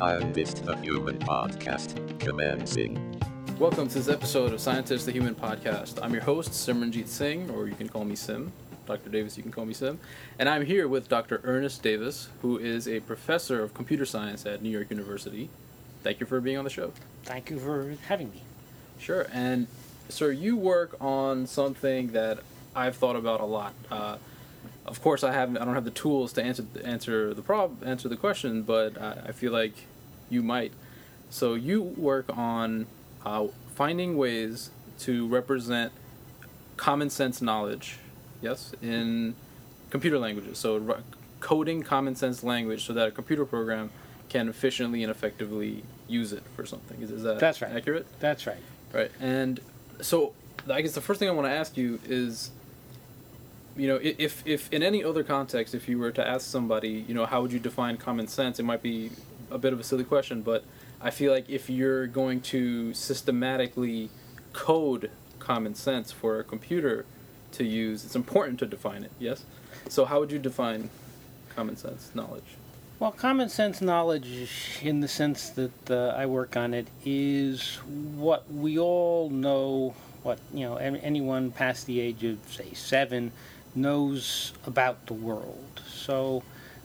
Scientist the Human Podcast, commencing. Welcome to this episode of Scientist the Human Podcast. I'm your host, Simranjeet Singh, or you can call me Sim. Dr. Davis, you can call me Sim. And I'm here with Dr. Ernest Davis, who is a professor of computer science at New York University. Thank you for being on the show. Thank you for having me. Sure. And, sir, you work on something that I've thought about a lot. Uh, of course, I have I don't have the tools to answer answer the prob answer the question, but I, I feel like you might. So you work on uh, finding ways to represent common sense knowledge, yes, in computer languages. So re- coding common sense language so that a computer program can efficiently and effectively use it for something. Is, is that That's right. accurate? That's right. Right. And so I guess the first thing I want to ask you is you know, if if in any other context if you were to ask somebody, you know, how would you define common sense? It might be a bit of a silly question, but I feel like if you're going to systematically code common sense for a computer to use, it's important to define it. Yes. So how would you define common sense knowledge? Well, common sense knowledge, in the sense that uh, I work on it, is what we all know. What you know, anyone past the age of say seven knows about the world. So,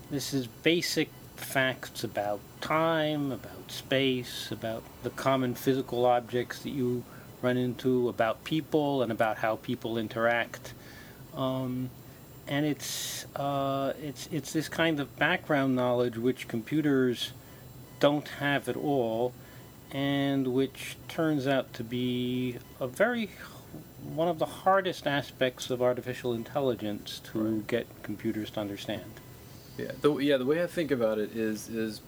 this is basic facts about time, about space, about the common physical objects that you run into, about people, and about how people interact. Um, and it's uh, it's it's this kind of background knowledge which computers don't have at all, and which turns out to be a very one of the hardest aspects of artificial intelligence to Right. get computers to understand. Yeah, the yeah the way I think about it is is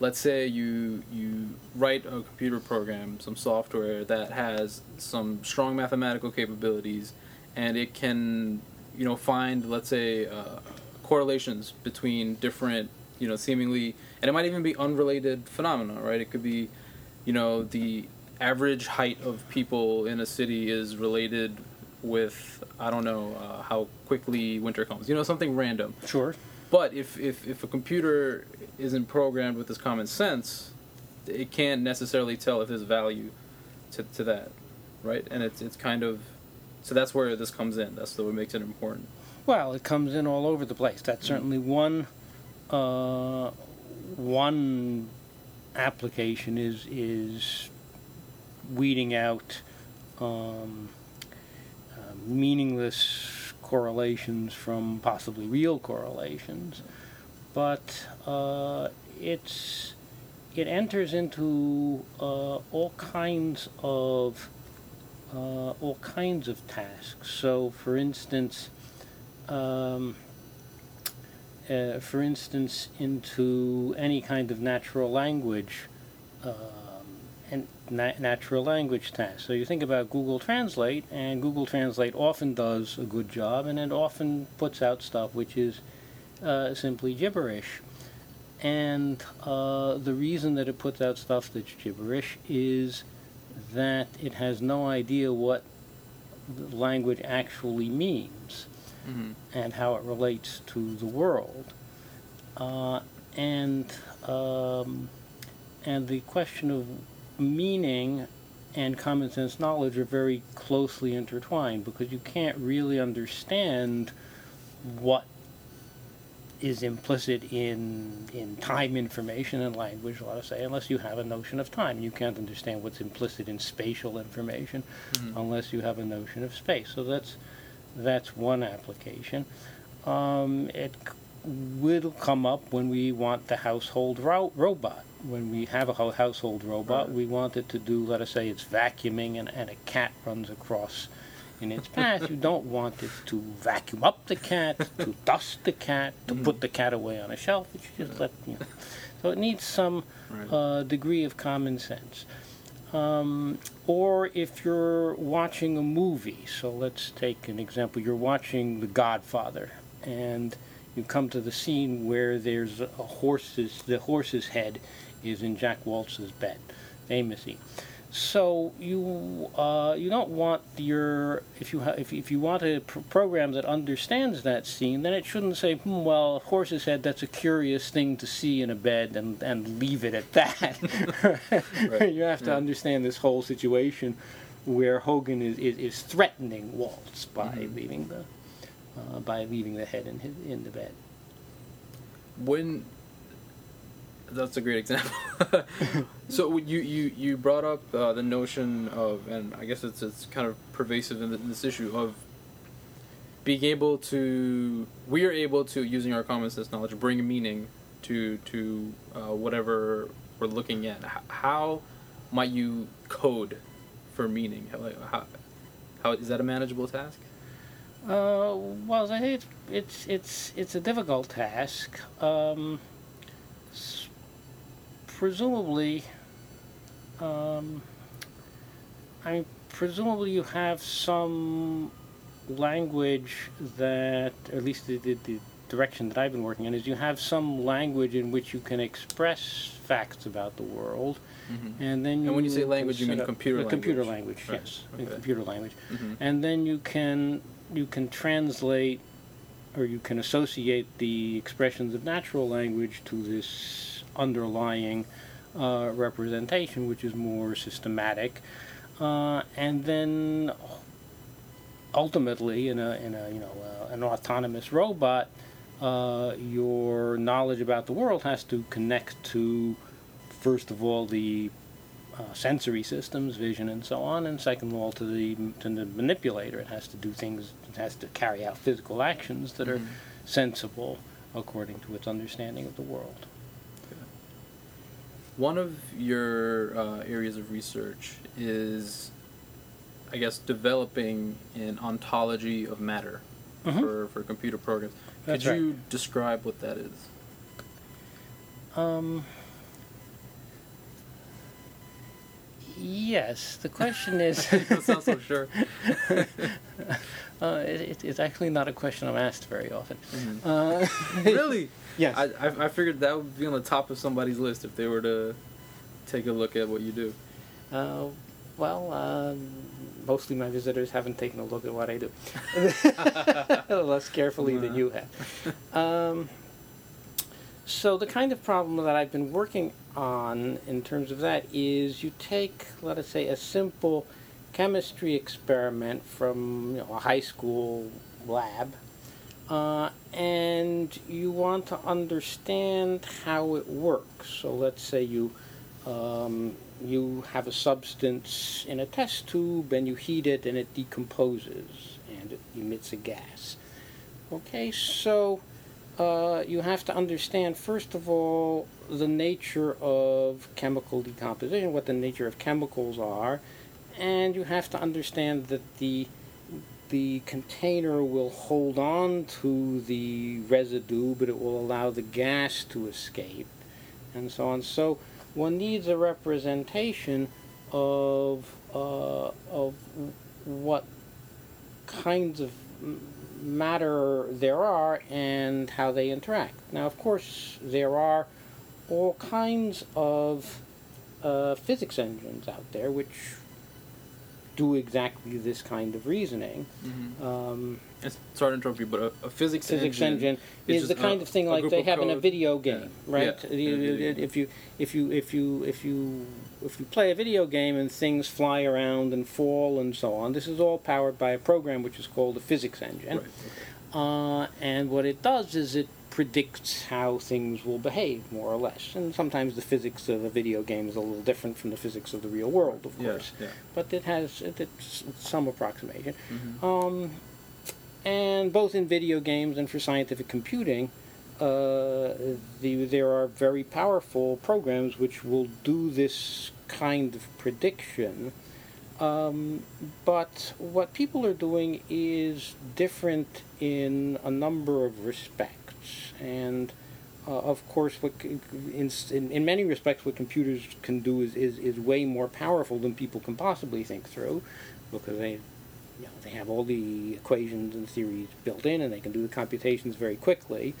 let's say you you write a computer program, some software that has some strong mathematical capabilities, and it can you know find let's say uh, correlations between different you know seemingly and it might even be unrelated phenomena, right? It could be you know the average height of people in a city is related with I don't know uh, how quickly winter comes. You know something random. Sure. But if, if, if a computer isn't programmed with this common sense, it can't necessarily tell if there's value to, to that, right? And it's it's kind of so that's where this comes in. That's what makes it important. Well, it comes in all over the place. That's certainly one uh, one application is is weeding out um, uh, meaningless correlations from possibly real correlations, but uh, it's it enters into uh, all kinds of uh, all kinds of tasks. So, for instance, um, uh, for instance, into any kind of natural language and na- natural language tasks. So you think about Google Translate, and Google Translate often does a good job, and it often puts out stuff which is uh, simply gibberish. And uh, the reason that it puts out stuff that's gibberish is that it has no idea what the language actually means Mm-hmm. and how it relates to the world. Uh, and um, and the question of meaning and common sense knowledge are very closely intertwined because you can't really understand what is implicit in in time information and language, let us say, unless you have a notion of time. You can't understand what's implicit in spatial information unless you have a notion of space. So that's that's one application. Um, it c- will come up when we want the household ro- robot. When we have a ho- household robot, Right. we want it to do, let us say, it's vacuuming and, and a cat runs across in its path. you don't want it to vacuum up the cat, to dust the cat, to put the cat away on a shelf. It should just let you know. So it needs some Right. uh, degree of common sense. Um, or if you're watching a movie, so let's take an example. You're watching The Godfather, and you come to the scene where there's a horse's the horse's head is in Jack Woltz's bed, famous. So you uh, you don't want your if you ha- if if you want a pr- program that understands that scene, then it shouldn't say, hmm, "Well, a horse's head. That's a curious thing to see in a bed," and and leave it at that. Right. you have to Yeah. understand this whole situation where Hagen is, is, is threatening Waltz by Mhm. leaving the uh, by leaving the head in in the bed. when that's a great example. so you you you brought up uh, the notion of, and I guess it's it's kind of pervasive in, th this issue of being able to we are able to using our common sense knowledge bring meaning to to uh, whatever we're looking at. How might you code for meaning? How, how, how is that a manageable task? Uh, well, I say, it's it's it's it's a difficult task. Um, presumably, um, I mean, presumably you have some language that, at least the, the, the direction that I've been working in, is you have some language in which you can express facts about the world, Mm-hmm. and then you. And when you say language, you mean computer uh, Computer language. language, Right, yes, okay. computer language Mm-hmm. and then you can you can translate or you can associate the expressions of natural language to this underlying uh, representation, which is more systematic, uh, and then ultimately, in a in a you know uh, an autonomous robot, uh, your knowledge about the world has to connect to first of all the uh, sensory systems, vision, and so on, and second of all to the to the manipulator. It has to do things. It has to carry out physical actions that are Mhm. sensible according to its understanding of the world. One of your uh, areas of research is, I guess, developing an ontology of matter Mhm. for, for computer programs. That's Could right. you describe what that is? Um. Yes, the question is. You don't so sure. uh, it, it- it's actually not a question I'm asked very often. Mhm. Uh, really? Yes. I, I, I figured that would be on the top of somebody's list if they were to take a look at what you do. Uh, well, um, mostly my visitors haven't taken a look at what I do. Less carefully than you have. Um, so the kind of problem that I've been working on in terms of that is you take, let us say, a simple chemistry experiment from you know, a high school lab, uh, and you want to understand how it works. So let's say you um, you have a substance in a test tube and you heat it and it decomposes and it emits a gas. Okay, so uh, you have to understand, first of all, the nature of chemical decomposition, what the nature of chemicals are, and you have to understand that the the container will hold on to the residue, but it will allow the gas to escape, and so on. So one needs a representation of uh, of what kinds of matter there are and how they interact. Now, of course, there are all kinds of uh, physics engines out there which do exactly this kind of reasoning. Mm-hmm. Um, sorry to interrupt you, but a, a physics, physics engine, engine is the kind a- of thing like they have in a video game, Yeah. right? Yeah, in video game. If you if you if you if you if you play a video game and things fly around and fall and so on, this is all powered by a program which is called a physics engine. Right. Okay. Uh, and what it does is it predicts how things will behave, more or less. And sometimes the physics of a video game is a little different from the physics of the real world, of course. yeah. But it has it, it's some approximation. Mhm. Um, and both in video games and for scientific computing, uh, the, there are very powerful programs which will do this kind of prediction. Um, but what people are doing is different in a number of respects. And uh, of course, what in, in, in many respects, what computers can do is, is, is way more powerful than people can possibly think through because they you know, they have all the equations and theories built in and they can do the computations very quickly.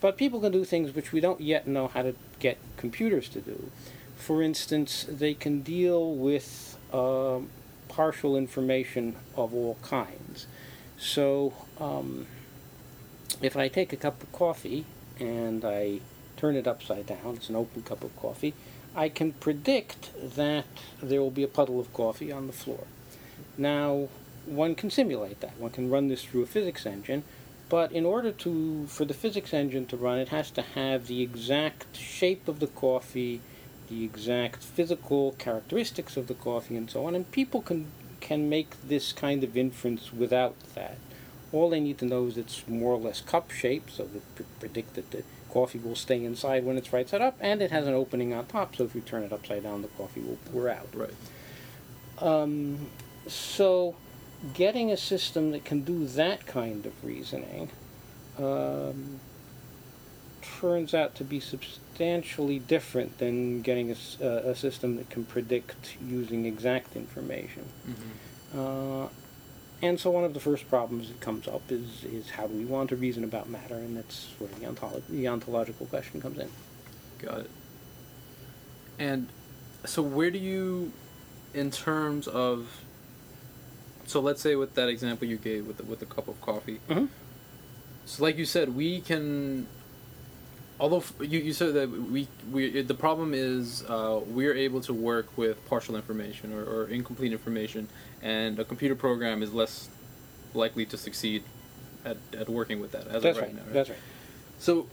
But people can do things which we don't yet know how to get computers to do. for instance, they can deal with um partial information of all kinds. So, um, if I take a cup of coffee and I turn it upside down, it's an open cup of coffee, I can predict that there will be a puddle of coffee on the floor. Now, one can simulate that. One can run this through a physics engine, but in order to for the physics engine to run, it has to have the exact shape of the coffee, the exact physical characteristics of the coffee, and so on. And people can can make this kind of inference without that. All they need to know is it's more or less cup shaped, so they pr- predict that the coffee will stay inside when it's right side up, and it has an opening on top, so if you turn it upside down, the coffee will pour out. Right. Um, so, getting a system that can do that kind of reasoning um, turns out to be substantially different than getting a, uh, a system that can predict using exact information. Mm-hmm. Uh, and so one of the first problems that comes up is, is how do we want to reason about matter, and that's where the, ontolo- the ontological question comes in. Got it. And so, where do you, in terms of, so let's say with that example you gave with the, with the cup of coffee. Mhm. So, like you said, we can. Although you, you said that we we the problem is uh, we're able to work with partial information or, or incomplete information, and a computer program is less likely to succeed at, at working with that as That's of right. right now. That's right. So,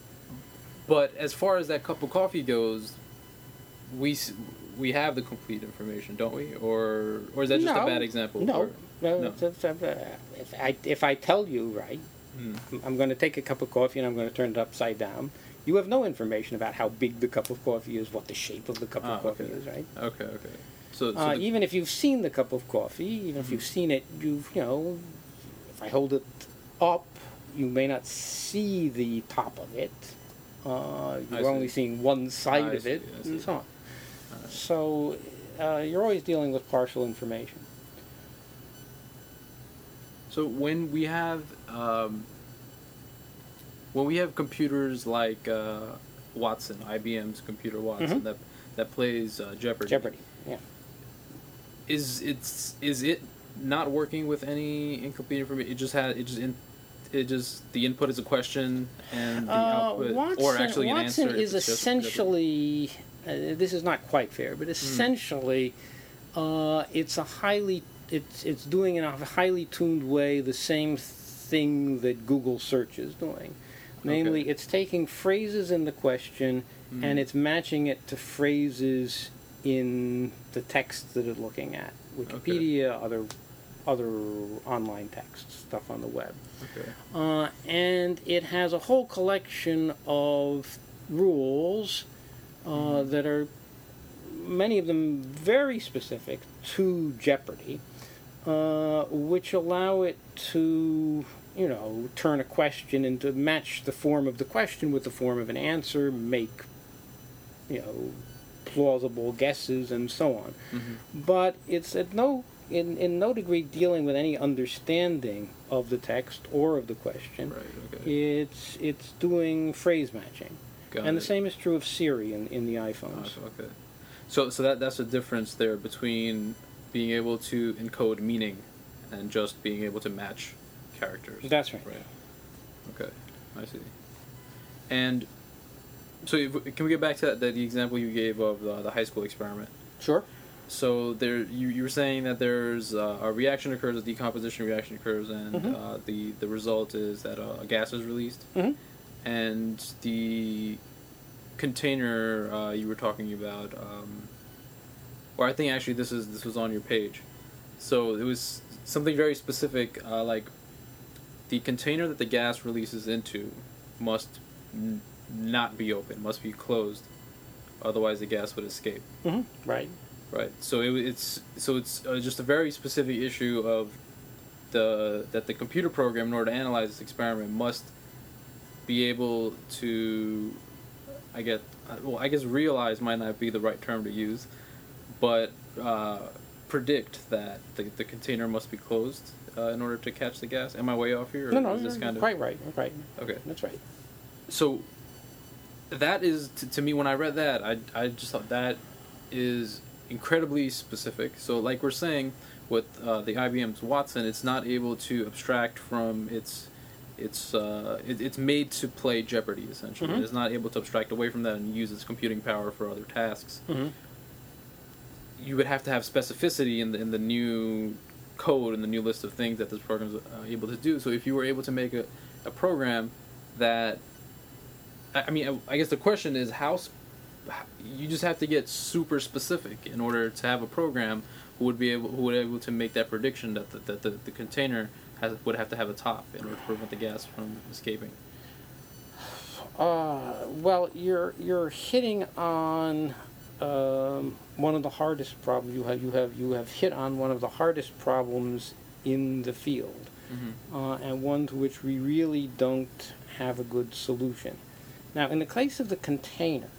but as far as that cup of coffee goes, we we have the complete information, don't we? Or or is that just No. a bad example? No, Or- no. no. it's- it's, uh, if I if I tell you right, Hmm. I'm going to take a cup of coffee and I'm going to turn it upside down. You have no information about how big the cup of coffee is, what the shape of the cup Ah, of coffee okay. is, right? Okay, okay. So, so Uh, the- even if you've seen the cup of coffee, even if you've Mhm. seen it, you've you know, if I hold it up, you may not see the top of it. Uh, you're only seeing one side I of it, I and so on. Alright. So uh, you're always dealing with partial information. so when we have um, when we have computers like uh, Watson, IBM's computer Watson Mhm. that that plays uh, Jeopardy. Jeopardy. Yeah. Is it's is it not working with any incomplete information? It just had it just in, it just the input is a question and the Uh, output Watson, or actually an Watson answer. is it's just Jeopardy. essentially. Uh, this is not quite fair, Hmm. but essentially, uh, it's a highly it's it's doing in a highly tuned way the same thing that Google search is doing. Namely, Okay. it's taking phrases in the question Mm. and it's matching it to phrases in the text that it's looking at. Wikipedia, other other online texts, stuff on the web. Okay. Uh, and it has a whole collection of rules uh, that are many of them very specific to Jeopardy, uh, which allow it to, you know, turn a question into match the form of the question with the form of an answer, make, you know, plausible guesses, and so on Mhm. but it's at no in, in no degree dealing with any understanding of the text or of the question. Right. Okay. It's it's doing phrase matching, Got and it. the same is true of Siri in, in the iPhones. Oh, okay. So so that that's the difference there between being able to encode meaning and just being able to match characters. That's right. Right. Okay. I see. And so if, can we get back to that, the example you gave of the, the high school experiment? Sure. So there, you, you were saying that there's uh, a reaction occurs, a decomposition reaction occurs, and Mhm. uh, the the result is that uh, a gas is released, Mhm. and the container uh, you were talking about, um, or I think actually this is this was on your page, so it was something very specific, uh, like the container that the gas releases into must n- not be open, must be closed, otherwise the gas would escape. hmm Right. Right. So it, it's so it's uh, just a very specific issue of the that the computer program, in order to analyze this experiment, must be able to, I get uh, well, I guess realize might not be the right term to use, but uh, predict that the, the container must be closed uh, in order to catch the gas. Am I way off here? or No, no, is this you're kind of quite right. Right. okay? That's right. So that is to, to me when I read that, I I just thought that is incredibly specific. So, like we're saying with uh, the IBM's Watson, it's not able to abstract from its it's uh, it, it's made to play Jeopardy essentially. Mhm. It's not able to abstract away from that and use its computing power for other tasks. Mhm. You would have to have specificity in the in the new code and the new list of things that this program is uh, able to do. So if you were able to make a, a program that I I mean, I, I guess the question is how sp- you just have to get super specific in order to have a program who would be able who would be able to make that prediction that the, that the, the container has would have to have a top in order to prevent the gas from escaping. Uh, well, you're you're hitting on um, one of the hardest problems you have. You have you have hit on one of the hardest problems in the field, Mm-hmm. uh, and one to which we really don't have a good solution. Now, in the case of the container,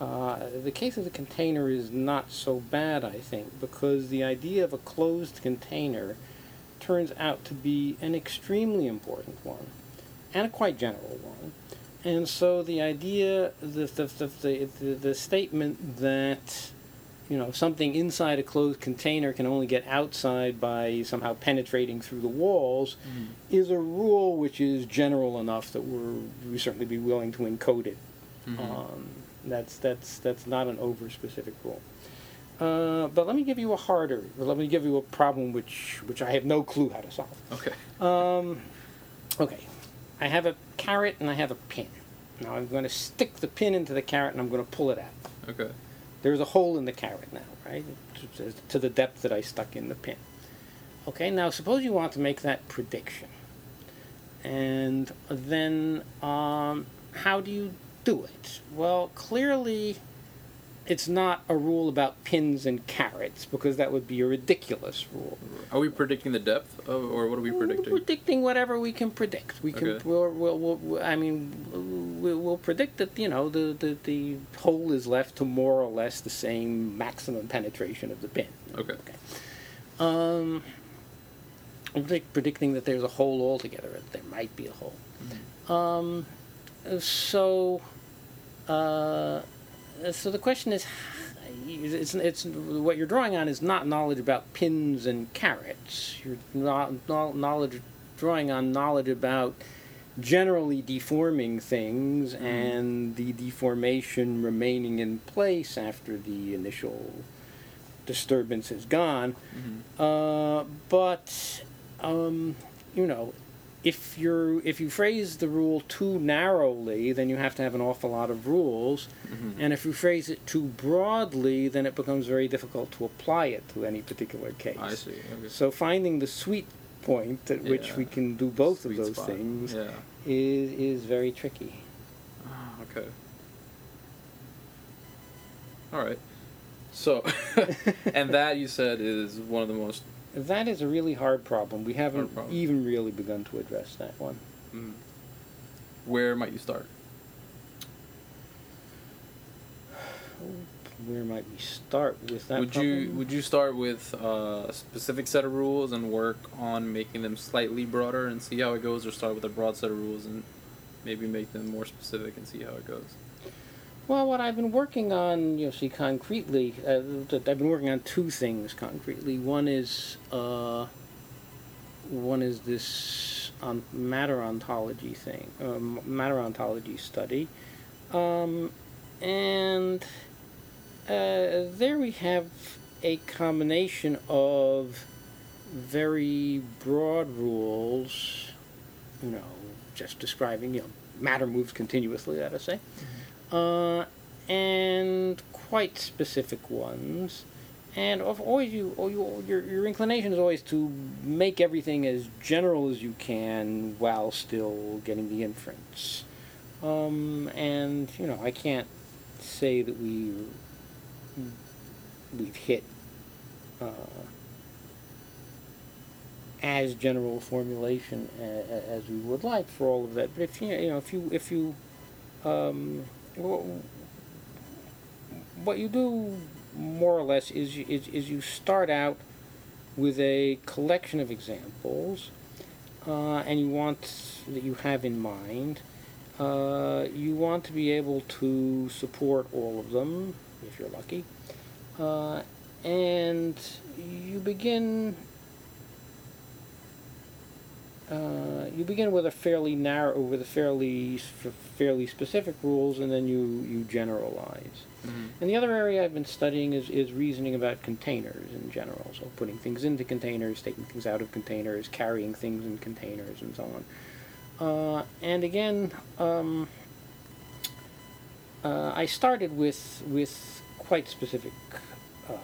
uh, the case of the container is not so bad, I think, because the idea of a closed container turns out to be an extremely important one, and a quite general one. And so the idea, the the, the, the, the, statement that you know something inside a closed container can only get outside by somehow penetrating through the walls is a rule which is general enough that we're we certainly be willing to encode it. Mm-hmm. Um, that's that's that's not an over specific rule. Uh, but let me give you a harder. Let me give you a problem which which I have no clue how to solve. Okay. Um, okay, I have a carrot and I have a pin. Now I'm going to stick the pin into the carrot and I'm going to pull it out. Okay. There's a hole in the carrot now, right? To, the depth that I stuck in the pin. Okay, now suppose you want to make that prediction. And then, um, how do you do it? Well, clearly, it's not a rule about pins and carrots, because that would be a ridiculous rule. Are we predicting the depth, of, or what are we We're predicting? predicting whatever we can predict. We can. Okay. We'll, we'll, we'll, I mean, we'll, we'll predict that you know the, the the hole is left to more or less the same maximum penetration of the pin. Okay. Um, I'm predict- predicting that there's a hole altogether. There might be a hole. Um, so, uh, so the question is, it's, it's what you're drawing on is not knowledge about pins and carrots. You're not knowledge drawing on knowledge about generally deforming things and the deformation remaining in place after the initial disturbance is gone. Mm-hmm. Uh, but um, you know, if you're if you phrase the rule too narrowly, then you have to have an awful lot of rules. Mhm. And if you phrase it too broadly, then it becomes very difficult to apply it to any particular case. I see. Okay. So finding the sweet point at which we can do both Sweet of those spot. things Yeah. is is very tricky. Ah, okay. All right. So, and that you said is one of the most. That is a really hard problem. We haven't problem. even really begun to address that one. Mm, where might you start? Where might we start with that? would you would you start with uh, a specific set of rules and work on making them slightly broader and see how it goes, or start with a broad set of rules and maybe make them more specific and see how it goes? Well, what I've been working on, you know, see concretely, uh, I've been working on two things concretely. One is, uh, one is this on matter ontology thing, um, matter ontology study, um, and uh, there we have a combination of very broad rules, you know, just describing, you know, matter moves continuously, let us say uh, and quite specific ones. And of always you, or you, your your inclination is always to make everything as general as you can while still getting the inference. Um, and you know, I can't say that we we've hit uh, as general formulation as we would like for all of that. But if you you know if you if you um, what you do more or less is you, is, is you start out with a collection of examples uh, and you want that you have in mind uh, you want to be able to support all of them if you're lucky uh, and you begin. Uh, you begin with a fairly narrow, with a fairly fairly specific rules, and then you you generalize. Mhm. And the other area I've been studying is, is reasoning about containers in general. So putting things into containers, taking things out of containers, carrying things in containers, and so on. Uh, and again, um, uh, I started with with quite specific, uh,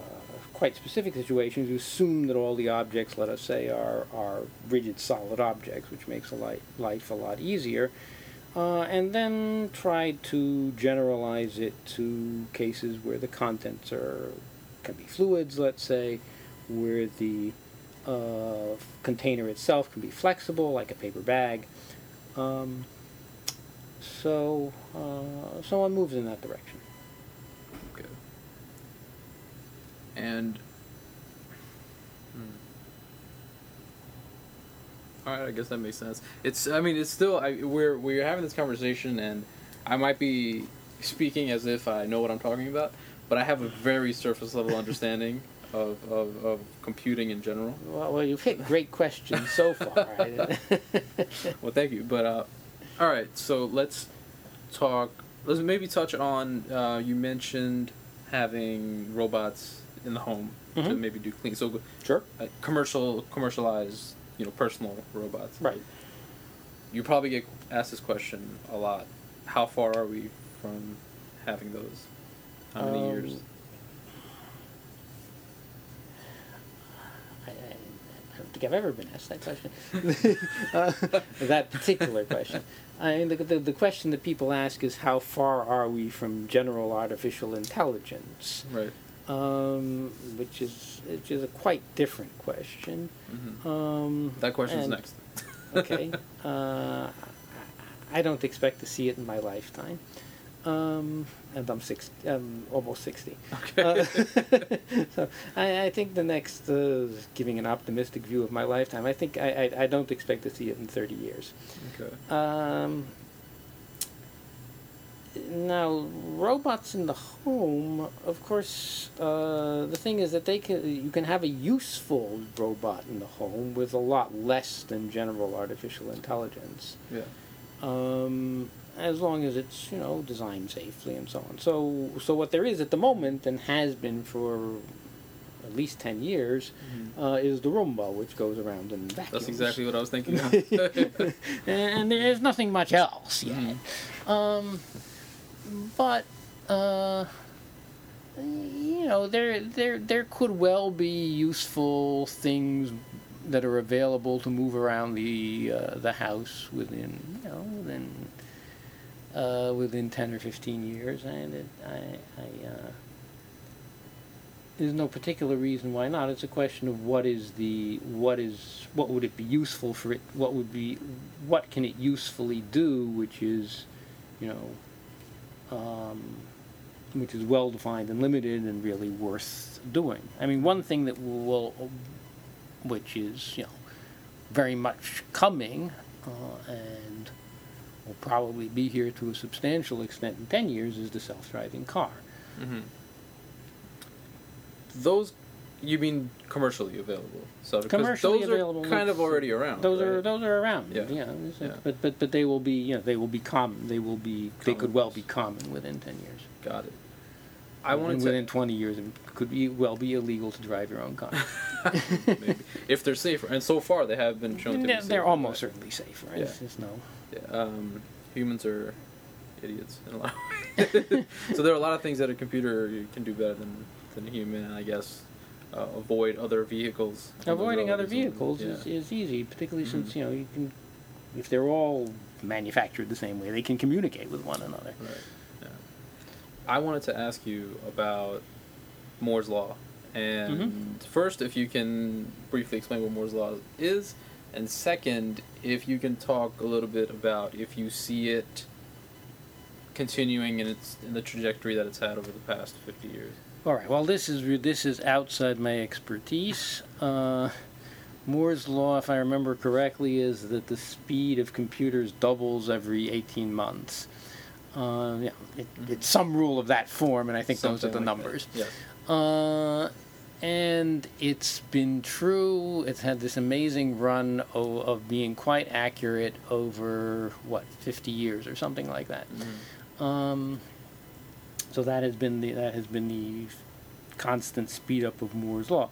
quite specific situations. You assume that all the objects, let us say, are are rigid, solid objects, which makes a li- life a lot easier. Uh, and then try to generalize it to cases where the contents are can be fluids, let's say, where the uh, container itself can be flexible, like a paper bag. Um, so, uh, so one moves in that direction. Okay. And. hmm. All right, I guess that makes sense. It's, I mean, it's still, I, we're we're having this conversation, and I might be speaking as if I know what I'm talking about, but I have a very surface level understanding of, of, of computing in general. Well, well you've hit great questions so far. Well, thank you. But uh, all right, so let's talk. Let's maybe touch on. Uh, you mentioned having robots in the home to Mhm. maybe do clean. So sure. uh, commercial, commercialized, you know, personal robots. Right. You probably get asked this question a lot. How far are we from having those? How many Um, years? I don't think I've ever been asked that question. uh, that particular question. I mean, the, the, the question that people ask is how far are we from general artificial intelligence, Right. Um, which is which is a quite different question. hmm Um, That question's and- next. okay. Uh, I don't expect to see it in my lifetime. Um, and I'm six, um, almost 60. Okay. Uh, so I, I think the next, uh, giving an optimistic view of my lifetime, I think I, I, I don't expect to see it in 30 years. okay. Um, now, robots in the home, of course, uh, the thing is that they can you can have a useful robot in the home with a lot less than general artificial intelligence, Yeah. um, as long as it's you know designed safely and so on. So, so what there is at the moment and has been for at least ten years Mhm. uh, is the Roomba, which goes around and vacuums. That's exactly what I was thinking. of. and there's nothing much else yet. Mhm. Um, but uh, you know, there there there could well be useful things that are available to move around the uh, the house within you know within uh, within ten or fifteen years, and it, I I. Uh, there's no particular reason why not. It's a question of what is the what is what would it be useful for it? What would be what can it usefully do? Which is, you know, um, which is well defined and limited and really worth doing. I mean, one thing that will, which is you know, very much coming, uh, and will probably be here to a substantial extent in ten years, is the self-driving car. hmm Those, you mean commercially available? So Commercially those available, are kind of already around. Those are those are around. Yeah. Yeah. Yeah. But but but they will be you know they will be common. They will be they could well be common within ten years. Got it. I to within twenty years it could be well be illegal to drive your own car. Maybe. if they're safer, and so far they have been shown to be they're, safer. they're almost right? certainly safer. Yeah. It's no. Yeah, um, humans are idiots in a lot of ways. so there are a lot of things that a computer can do better than, than a human, I guess uh, avoid other vehicles. Avoiding other vehicles yeah. is, is easy, particularly Mhm. since you know you can if they're all manufactured the same way, they can communicate with one another. Right. Yeah. I wanted to ask you about Moore's law, and Mm-hmm. first, if you can briefly explain what Moore's law is, and second, if you can talk a little bit about if you see it continuing in its in the trajectory that it's had over the past fifty years. All right. Well, this is this is outside my expertise. Uh, Moore's law, if I remember correctly, is that the speed of computers doubles every 18 months. Uh, yeah, it, it's some rule of that form, and I think those are the Something like that. numbers. Yes. Uh, and it's been true. It's had this amazing run of, of being quite accurate over what 50 years or something like that. Um, so that has been the that has been the constant speed up of Moore's law.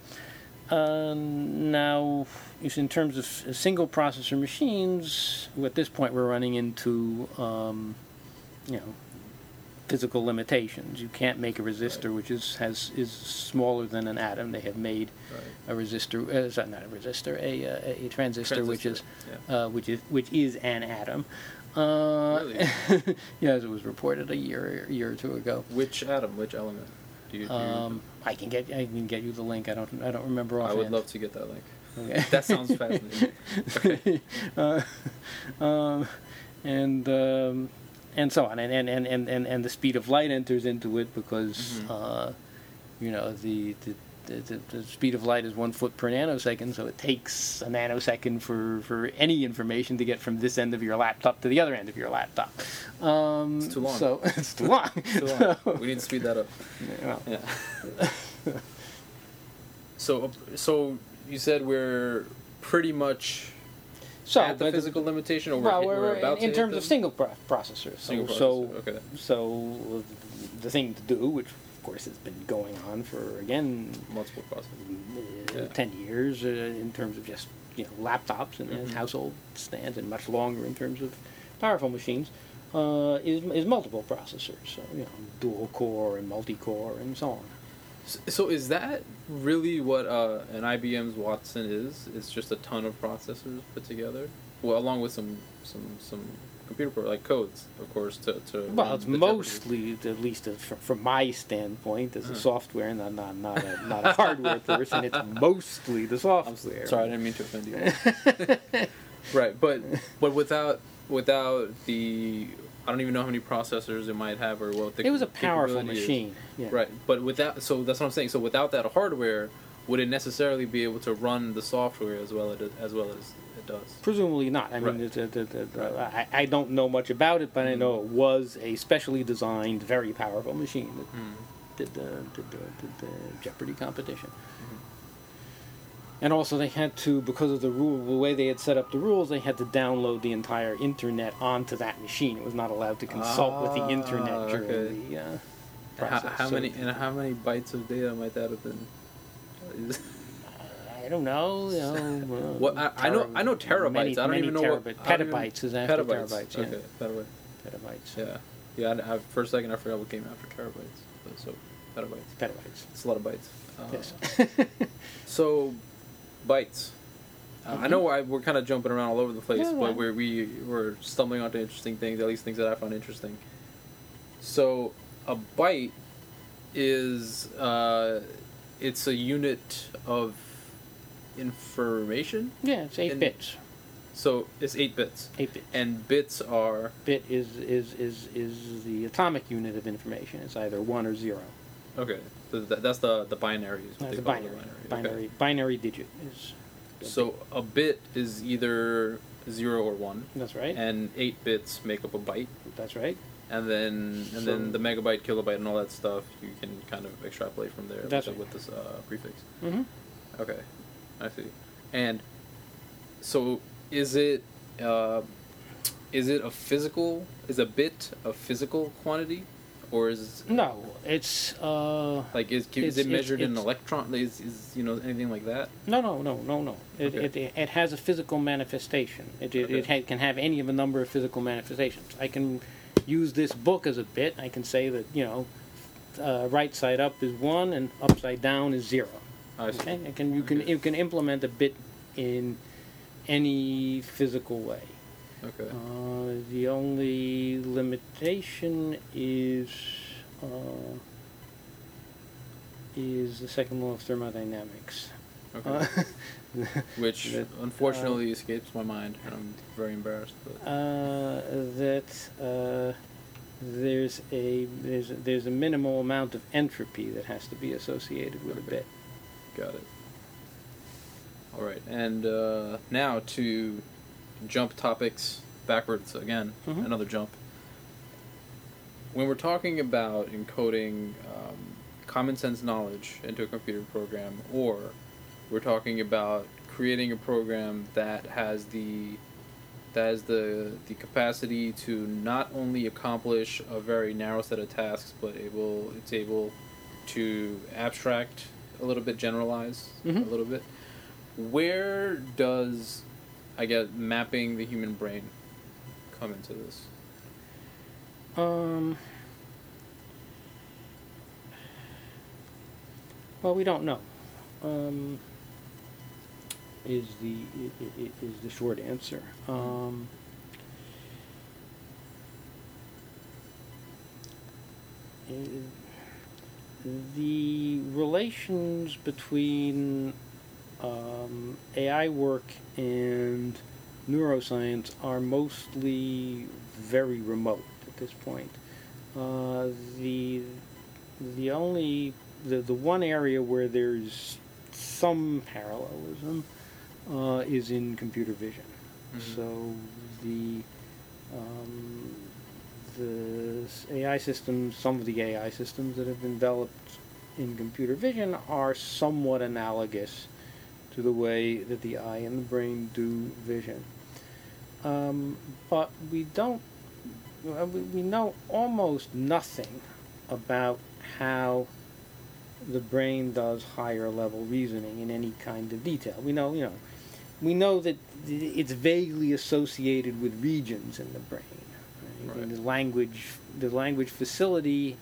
Uh, now, in terms of single processor machines, at this point we're running into um, you know physical limitations. You can't make a resistor which is has is smaller than an atom. They have made Right. a resistor, uh, sorry, not a resistor, a, uh, a transistor, which is Transistor, uh, which is which is an atom. Uh, Really? yes, it was reported a year a year or two ago. Which atom? Which element? Do you? Do you Um, I can get I can get you the link. I don't I don't remember Offhand. I would love to get that link. Okay. That sounds fascinating. Okay. uh, um, and um, and so on, and and, and, and, and the speed of light enters into it because Mhm. uh, you know the the, the the the speed of light is one foot per nanosecond, so it takes a nanosecond for, for any information to get from this end of your laptop to the other end of your laptop. Um, It's too long. So it's too long. Too long. So- we need to speed that up. well, Yeah. so, so you said we're pretty much so at the physical limitation, or well, we're, we're, we're in, about in terms of single pro- processors. Single so, processor, okay. So the thing to do, which course has been going on for again multiple processors. uh, Yeah. ten years uh, in terms of just you know laptops and, Mhm. household stands, and much longer in terms of powerful machines, uh, is is multiple processors. So you know dual core and multi core and so on. S- So is that really what uh, an IBM's Watson is? It's just a ton of processors put together, well, along with some some some computer pro- like codes, of course, to to. Well, it's mostly, at least uh, from my standpoint, as a Uh-huh. software, not not not a, not a hardware person. It's mostly the I'm software. sorry, I didn't mean to offend you. right, but but without without the, I don't even know how many processors it might have or what the. it was a powerful machine. Yeah. Right, but without so that's what I'm saying. So without that hardware, would it necessarily be able to run the software as well as as well as does? Presumably not. I mean, Right. the, the, the, Right. I, I don't know much about it, but I Mhm. know it was a specially designed, very powerful machine that Hmm. did the, did the, did the Jeopardy competition. Mm-hmm. And also, they had to, because of the rule, the way they had set up the rules, they had to download the entire internet onto that machine. It was not allowed to consult with the Ah, internet during okay. the uh, And How, process. how So, many and how many bytes of data might that have been? I don't know. You know uh, What I, I know I know terabytes. Many, I don't even know what terabit- petabytes is after petabytes. terabytes. Yeah, Okay, petabyte. petabytes. Yeah, yeah. I, I, for a second, I forgot what came after terabytes. But so petabytes. Petabytes. It's a lot of bytes. Uh, Yes. So, bytes. Uh, I know I, we're kind of jumping around all over the place, Mm-hmm. Yeah, but we're, we we're stumbling onto interesting things, at least things that I found interesting. So, a byte is uh, it's a unit of information. yeah, it's eight bits. So it's eight bits, Eight bits. and bits are bit is, is is is the atomic unit of information. It's either one or zero. okay. So that, that's the the binary. Is what they call binary. the Binary. Okay. Binary digit is. a So bit. a bit is either zero or one, that's right. and eight bits make up a byte. that's right. and then and So- then the megabyte, kilobyte, and all that stuff you can kind of extrapolate from there That's with, right. with this uh, prefix. Mm-hmm. Okay, I see. And so, is it uh, is it a physical? Is a bit a physical quantity, or is No, it's uh. like is, is it measured in electron? Is, is you know anything like that? No, no, no, no, no. It, Okay. it, it has a physical manifestation. It, it, it ha- can have any of a number of physical manifestations. I can use this book as a bit. I can say that, you know, uh, right side up is one and upside down is zero. I see. Okay? I can, you, can, Okay. you can implement a bit in any physical way. Okay. Uh, the only limitation is uh, is the second law of thermodynamics. Okay. Uh, Which that, unfortunately escapes my mind, and I'm very embarrassed. But uh, that uh, there's a there's a, there's a minimal amount of entropy that has to be associated with a bit. Got it. All right, and uh, now to jump topics backwards again. Mhm. Another jump. When we're talking about encoding um, common sense knowledge into a computer program, or we're talking about creating a program that has the that has the the capacity to not only accomplish a very narrow set of tasks, but it will it's able to abstract a little bit, generalize Mhm. a little bit. Where does I guess mapping the human brain come into this? Um. Well, we don't know. Um, is the is the short answer. Um, the relations between um, AI work and neuroscience are mostly very remote at this point. Uh, the the only the, the one area where there's some parallelism uh, is in computer vision. Mhm. So the um, the AI systems, some of the AI systems that have been developed in computer vision are somewhat analogous to the way that the eye and the brain do vision. Um, but we don't, uh, we we know almost nothing about how the brain does higher level reasoning in any kind of detail. We know, you know, we know that it's vaguely associated with regions in the brain. Right? The language, the language facility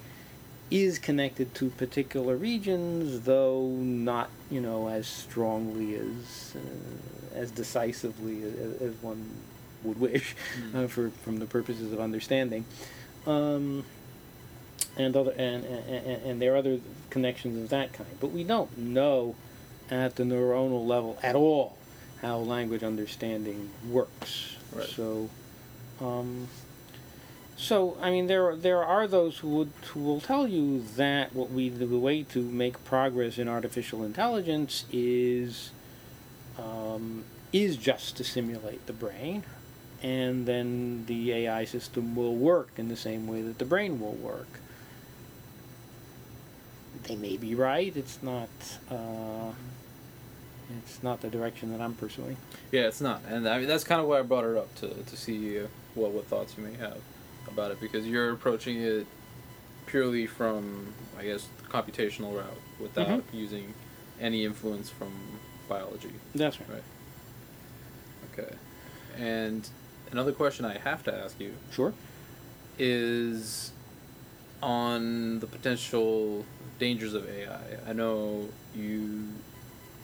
is connected to particular regions, though not, you know, as strongly as uh, as decisively as, as one would wish, Mm. uh, for from the purposes of understanding. Um, and other and, and and there are other connections of that kind, but we don't know at the neuronal level at all how language understanding works. Right. So, um, so I mean, there there are those who would who will tell you that what we the way to make progress in artificial intelligence is um, is just to simulate the brain, and then the AI system will work in the same way that the brain will work. They may be right. It's not. Uh, it's not the direction that I'm pursuing. Yeah, it's not, and I mean that's kind of why I brought it up to to see what what thoughts you may have about it because you're approaching it purely from I guess the computational route without Mhm. using any influence from biology. That's right. Right. Okay, and another question I have to ask you Sure. is on the potential dangers of AI. I know you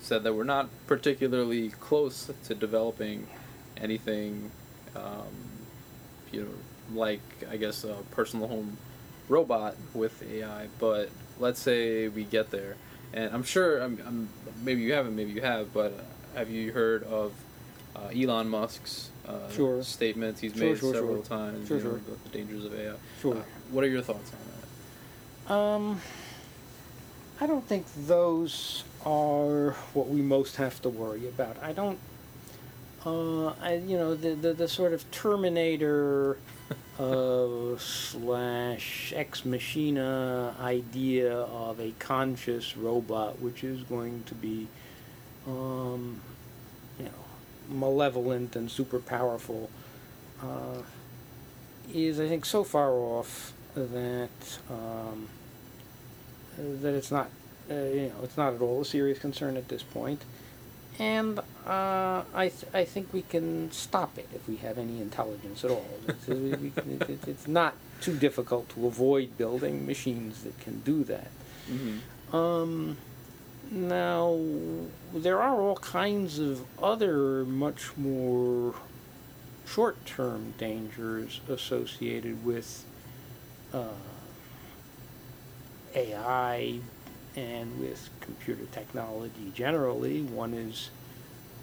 said that we're not particularly close to developing anything, um, you know, like I guess a personal home robot with AI. But let's say we get there, and I'm sure, I'm, I'm maybe you haven't, maybe you have, but have you heard of uh, Elon Musk's uh, Sure. statements he's Sure, made sure, several times you know, about the dangers of AI? Sure. Uh, what are your thoughts on that? Um, I don't think those are what we most have to worry about. I don't. Uh, I you know the the, the sort of Terminator uh, slash ex machina idea of a conscious robot, which is going to be, um, you know, malevolent and super powerful, uh, is I think so far off that um, that it's not uh, you know it's not at all a serious concern at this point, and uh, I th- I think we can stop it if we have any intelligence at all. It's, we, we, it, it- it's not too difficult to avoid building machines that can do that. Mm-hmm. Um, now, there are all kinds of other much more short term dangers associated with uh, AI and with computer technology generally. One is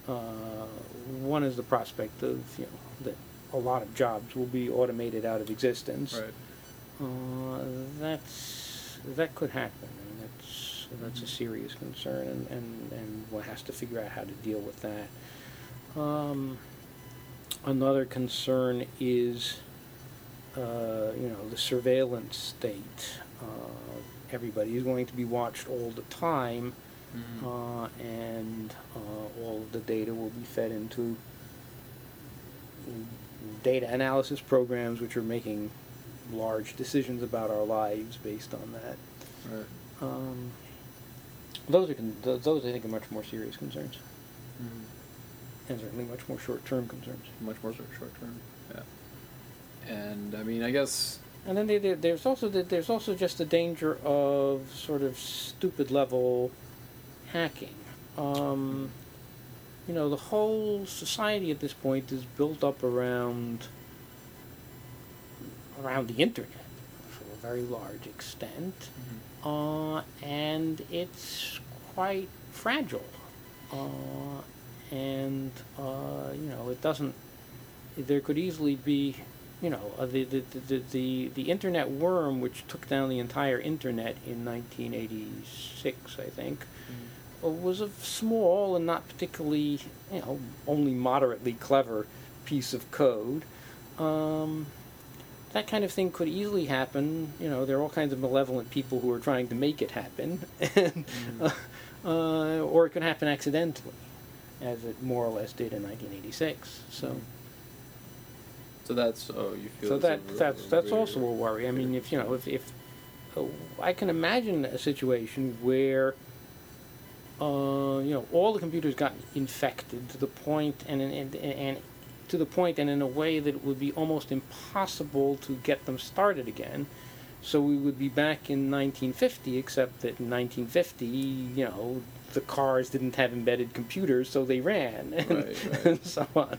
uh, one is the prospect of you know that a lot of jobs will be automated out of existence. Right. Uh, that's that could happen, and that's that's a serious concern, and, and, and one has to figure out how to deal with that. Um, another concern is, uh, you know, the surveillance state. Uh, everybody is going to be watched all the time, Mhm. uh, and uh, all of the data will be fed into data analysis programs, which are making large decisions about our lives based on that. Right. Um, those are con- those I think are much more serious concerns, Mhm. and certainly much more short-term concerns. Much more short short term. Yeah. And I mean, I guess. And then there, there, there's also the, there's also just the danger of sort of stupid level hacking. Um, you know, the whole society at this point is built up around around the internet to a very large extent, uh, and it's quite fragile. Uh, and uh, you know, it doesn't. There could easily be you know, uh, the, the, the, the, the internet worm, which took down the entire internet in 1986, I think, uh, was a small and not particularly, you know, only moderately clever piece of code. Um, that kind of thing could easily happen. You know, there are all kinds of malevolent people who are trying to make it happen, and, uh, uh, or it could happen accidentally, as it more or less did in 1986. So. So that's oh you feel. So that that's that's also a worry. I mean, if you know, if if uh, I can imagine a situation where uh, you know all the computers got infected to the point and and, and and to the point and in a way that it would be almost impossible to get them started again. So we would be back in 1950, except that in 1950, you know, the cars didn't have embedded computers, so they ran, and, Right, right. and so on.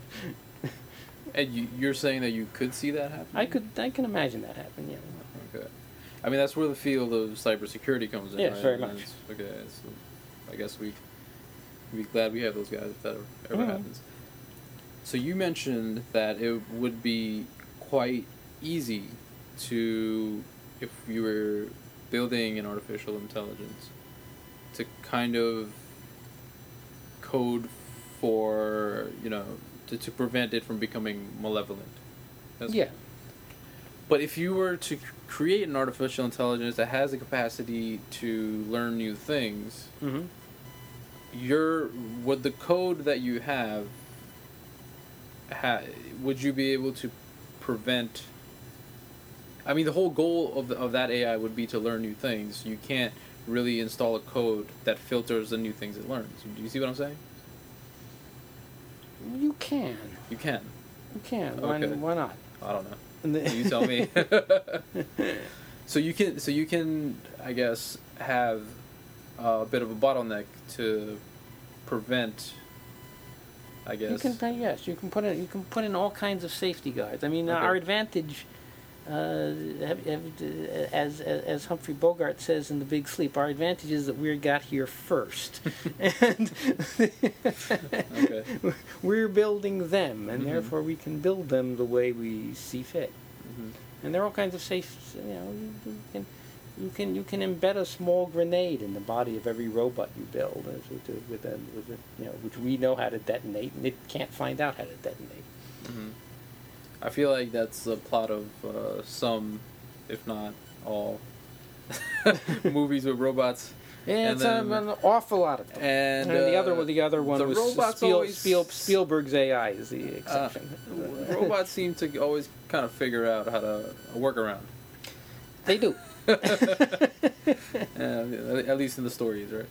And you, you're saying that you could see that happen? I could, I can imagine that happen. Yeah. Okay. I mean, that's where the field of cybersecurity comes in. Yes, right? very much. it's- Okay, so I guess we we glad we have those guys if that ever, Mhm. happens. So you mentioned that it would be quite easy to, if you were building an artificial intelligence, to kind of code for you know to, to prevent it from becoming malevolent. That's- Yeah. but if you were to create an artificial intelligence that has the capacity to learn new things, Mm-hmm. your would the code that you have ha, would you be able to prevent I mean the whole goal of the, of that AI would be to learn new things. You can't really install a code that filters the new things it learns. Do you see what I'm saying? You can. You can. You can. Why, Okay. why not? I don't know. You tell me. so you can so you can I guess have a bit of a bottleneck to prevent I guess. You can. Yes, you can put in. You can put in all kinds of safety guards. I mean, Okay. our advantage, uh, have, have, uh, as as Humphrey Bogart says in The Big Sleep, our advantage is that we got here first, and Okay. we're building them, and Mhm. therefore we can build them the way we see fit. Mhm. And there are all kinds of safe. You know, you, you can. You can you can embed a small grenade in the body of every robot you build, with, a- with, a, with a, you know, which we know how to detonate, and it can't find out how to detonate. Mhm. I feel like that's the plot of uh, some, if not all, movies with robots. Yeah, And it's then- um, an awful lot of them. And, the uh, other one, the other one the was robots Spiel, always- Spiel, Spielberg's AI is the Uh, exception. robots seem to always kind of figure out how to work around. they do. Uh, at least in the stories, right?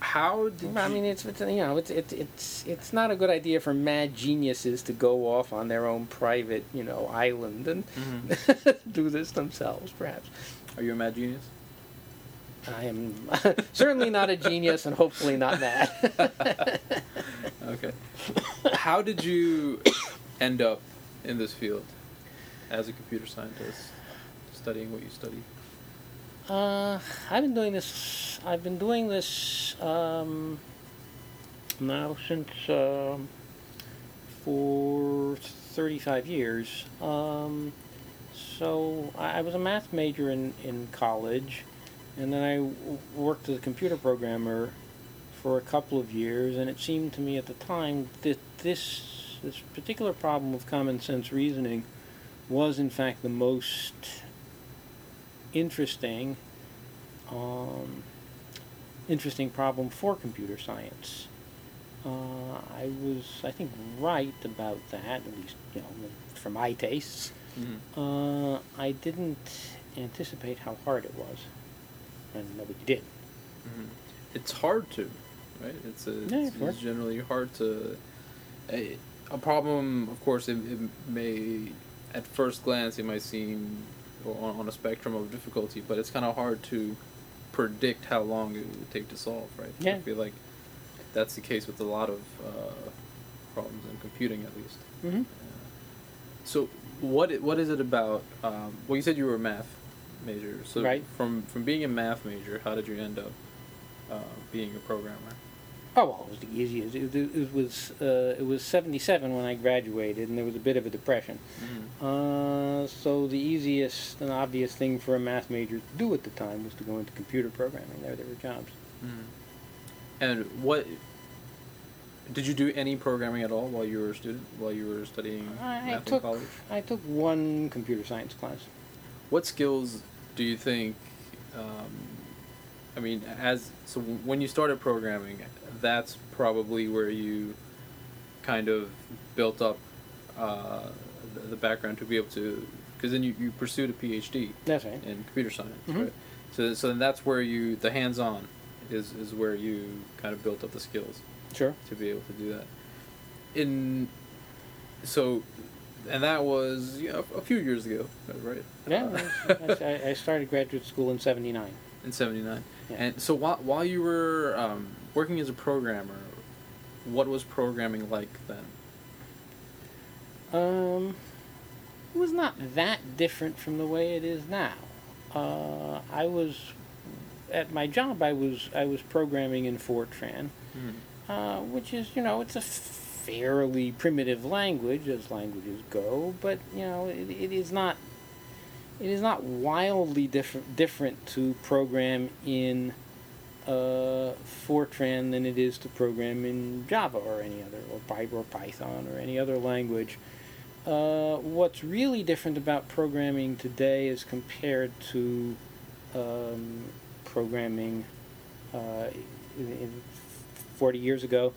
How did I mean, it's, it's you know, it's it's it's it's not a good idea for mad geniuses to go off on their own private, you know, island and Mhm. do this themselves. Perhaps Are you a mad genius? I am certainly not a genius, and hopefully not mad. Okay. how did you end up in this field as a computer scientist, studying what you studied? Uh, I've been doing this. I've been doing this um, now since um, for 35 years. Um, so I, I was a math major in, in college, and then I w- worked as a computer programmer for a couple of years. And it seemed to me at the time that this this particular problem of common sense reasoning was in fact the most interesting, um, interesting problem for computer science. Uh, I was, I think, right about that, at least, you know, for my tastes. Mhm. Uh, I didn't anticipate how hard it was, and nobody did. Mhm. It's hard to, right? It's a, Yeah, it's, it's generally hard to. A, a problem, of course, it, it may at first glance it might seem on, on a spectrum of difficulty, but it's kind of hard to predict how long it would take to solve, right? Yeah. I feel like that's the case with a lot of uh, problems in computing, at least. Mm-hmm. So, what what is it about? Um, well, you said you were a math major. So, Right. from from being a math major, how did you end up uh, being a programmer? Oh well, it was the easiest. It, it, was uh, it was seventy seven when I graduated, and there was a bit of a depression. Uh, so the easiest and obvious thing for a math major to do at the time was to go into computer programming. There, there were jobs. And what did you do any programming at all while you were a student? While you were studying I math in took college? I took one computer science class. What skills do you think? Um, I mean, as so when you started programming, that's probably where you kind of built up uh, the, background to be able to, because then you, you pursued a PhD That's right. in computer science, Mhm. right? So so then that's where you the hands-on is is where you kind of built up the skills Sure. to be able to do that. In so, and that was you know, a few years ago, right? Yeah. Uh, that's- I, I started graduate school in seventy nine. in '79. Yeah. And so while while you were um, working as a programmer, what was programming like then? Um, it was not that different from the way it is now. Uh, I was at my job. I was I was programming in Fortran, uh, which is you know it's a fairly primitive language as languages go, but you know it, it is not it is not wildly different different to program in uh, Fortran than it is to program in Java or any other or Py or Python or any other language. Uh, what's really different about programming today as compared to um, programming uh, in, in 40 years ago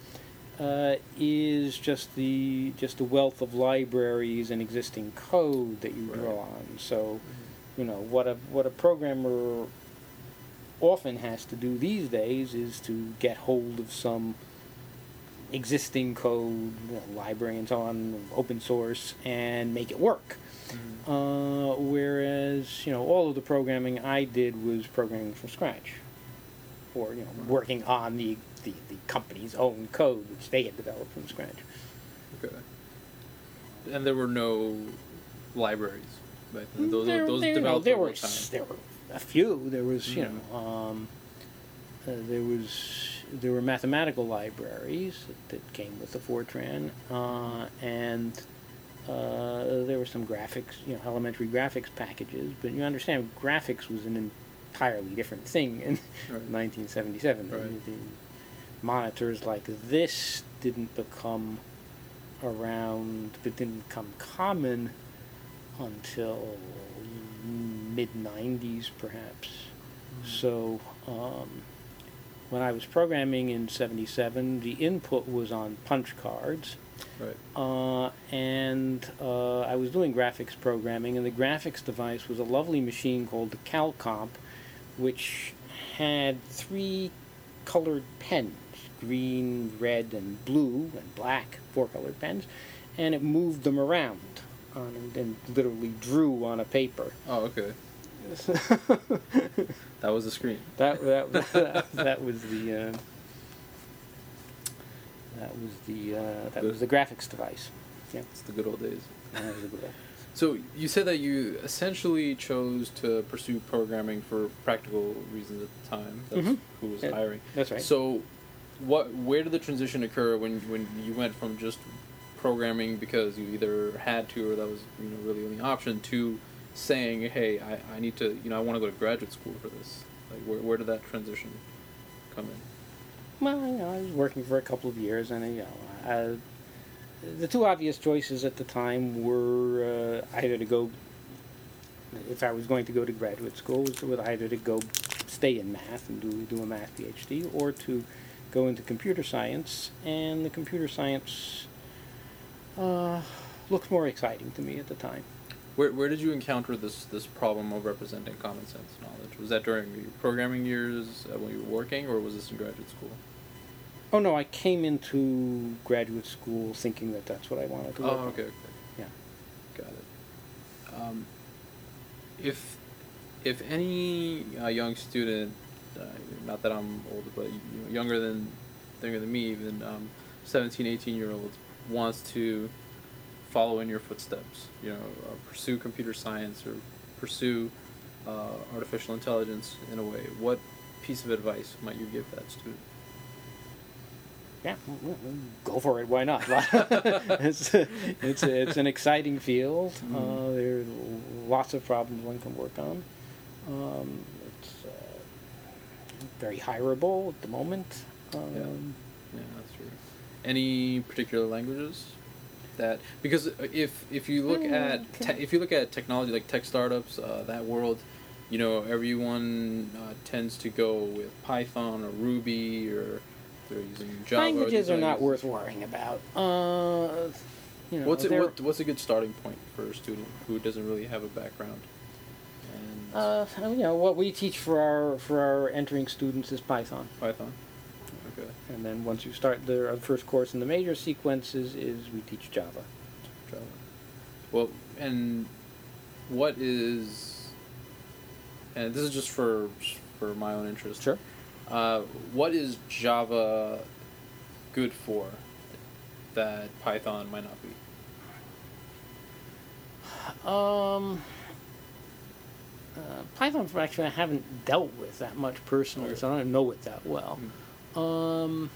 uh, is just the just the wealth of libraries and existing code that you draw on. So, you know what a what a programmer often has to do these days is to get hold of some existing code, you know, library and so on, open source, and make it work. Uh, whereas, you know, all of the programming I did was programming from scratch, or you know, working on the the, the company's own code, which they had developed from scratch. Okay. And there were no libraries. Back then. Those, there, those there, developed there over were time. there were a few. There was you know um, uh, there was there were mathematical libraries that, that came with the Fortran, uh, and uh, there were some graphics, you know, elementary graphics packages. But you understand, graphics was an entirely different thing in Right. 1977. The- Right. the monitors like this didn't become around, but didn't become common until mid 90s, perhaps. So, um, when I was programming in 77, the input was on punch cards. Right. Uh, and uh, I was doing graphics programming, and the graphics device was a lovely machine called the CalComp, which had three colored pens green, red, and blue, and black, four colored pens, and it moved them around on, and, and literally drew on a paper. Oh, okay. That was the screen. that, that, that, that was the. Uh, that was the uh, that was the graphics device. Yeah, It's the good old days. that was a good one. So you said that you essentially chose to pursue programming for practical reasons at the time. That's Mhm. who was Yeah, hiring. That's right. So, what? Where did the transition occur when when you went from just programming because you either had to or that was you know really the only option to saying, hey, I, I need to you know I want to go to graduate school for this. Like where where did that transition come in? Well, you know, I was working for a couple of years, and you know, uh, the two obvious choices at the time were uh, either to go if I was going to go to graduate school, was either to go stay in math and do do a math PhD, or to go into computer science. And the computer science uh, looked more exciting to me at the time. Where, where did you encounter this this problem of representing common sense knowledge? Was that during your programming years uh, when you were working, or was this in graduate school? Oh no, I came into graduate school thinking that that's what I wanted to do. Oh, okay, okay. Yeah. Got it. Um, if if any uh, young student, uh, not that I'm older, but you know, younger than younger than me, even um, 17, 18 year olds, wants to follow in your footsteps, you know, uh, pursue computer science or pursue uh, artificial intelligence in a way, what piece of advice might you give that student? Yeah, go for it. Why not? it's it's it's an exciting field. Uh, Mhm. there's lots of problems one can work on. Um, it's uh, very hireable at the moment. Um, Yeah. Any particular languages that because if if you look Mm, at okay. te- if you look at technology like tech startups, uh, that world, you know, everyone uh, tends to go with Python or Ruby or they're using Java. languages are not worth worrying about. Uh, you know, What's it, what, what's a good starting point for a student who doesn't really have a background? And uh, you know what we teach for our for our entering students is Python. Python. Okay. And then once you start the first course in the major sequences is we teach Java. Java. Well, and what is, and this is just for for my own interest. Sure. Uh, what is Java good for that Python might not be? Um, uh, Python, actually, I haven't dealt with that much personally, so I don't know it that well. Hmm. Um,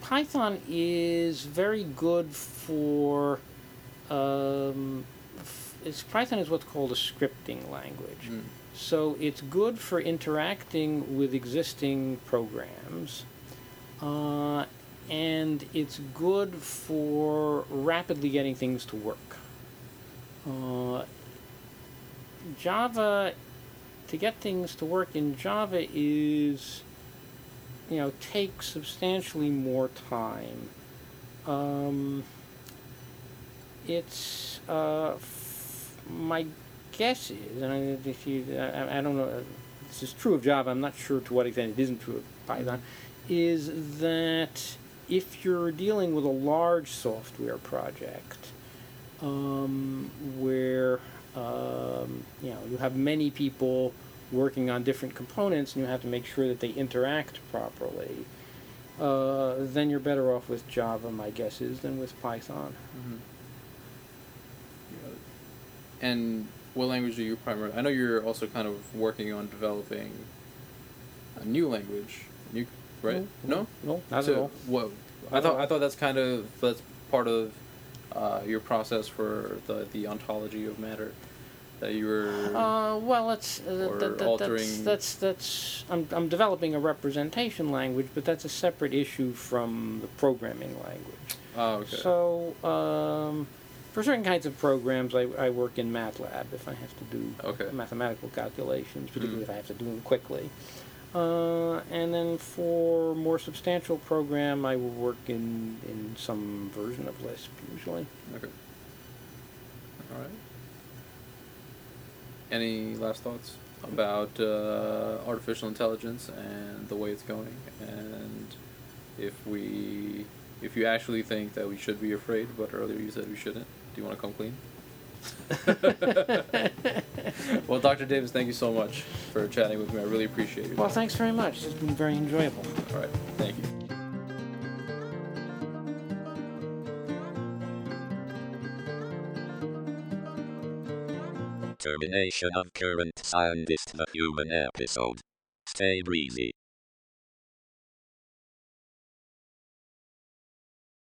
Python is very good for. Um, it's, Python is what's called a scripting language. Mm. So it's good for interacting with existing programs, uh, and it's good for rapidly getting things to work. Uh, Java, to get things to work in Java is, you know, takes substantially more time. Um, it's uh, my guess is, and I, if you, I, I don't know, this is true of Java. I'm not sure to what extent it isn't true of Python. Is that if you're dealing with a large software project, um, where um, you know you have many people working on different components, and you have to make sure that they interact properly. Uh, then you're better off with Java, my guess is, than with Python. Mm-hmm. And what language are you primarily? I know you're also kind of working on developing a new language. New, right? No. no, not So at all. What? I thought I thought that's kind of that's part of uh, your process for the the ontology of matter that you were. Uh, well, it's uh, Or that, that, altering- that's, that's that's I'm I'm developing a representation language, but that's a separate issue from the programming language. oh, okay. So um, for certain kinds of programs, I, I work in MATLAB if I have to do Okay. mathematical calculations, particularly Mhm. if I have to do them quickly. Uh, and then for more substantial program, I will work in, in some version of Lisp usually. Okay. All right. Any last thoughts about uh, artificial intelligence and the way it's going, and if we, if you actually think that we should be afraid, but earlier you said we shouldn't. Do you want to come clean? well, Dr. Davis, thank you so much for chatting with me. I really appreciate it. Well, thanks very much. It's been very enjoyable. All right. Thank you. Termination of current scientist the human episode. Stay breezy.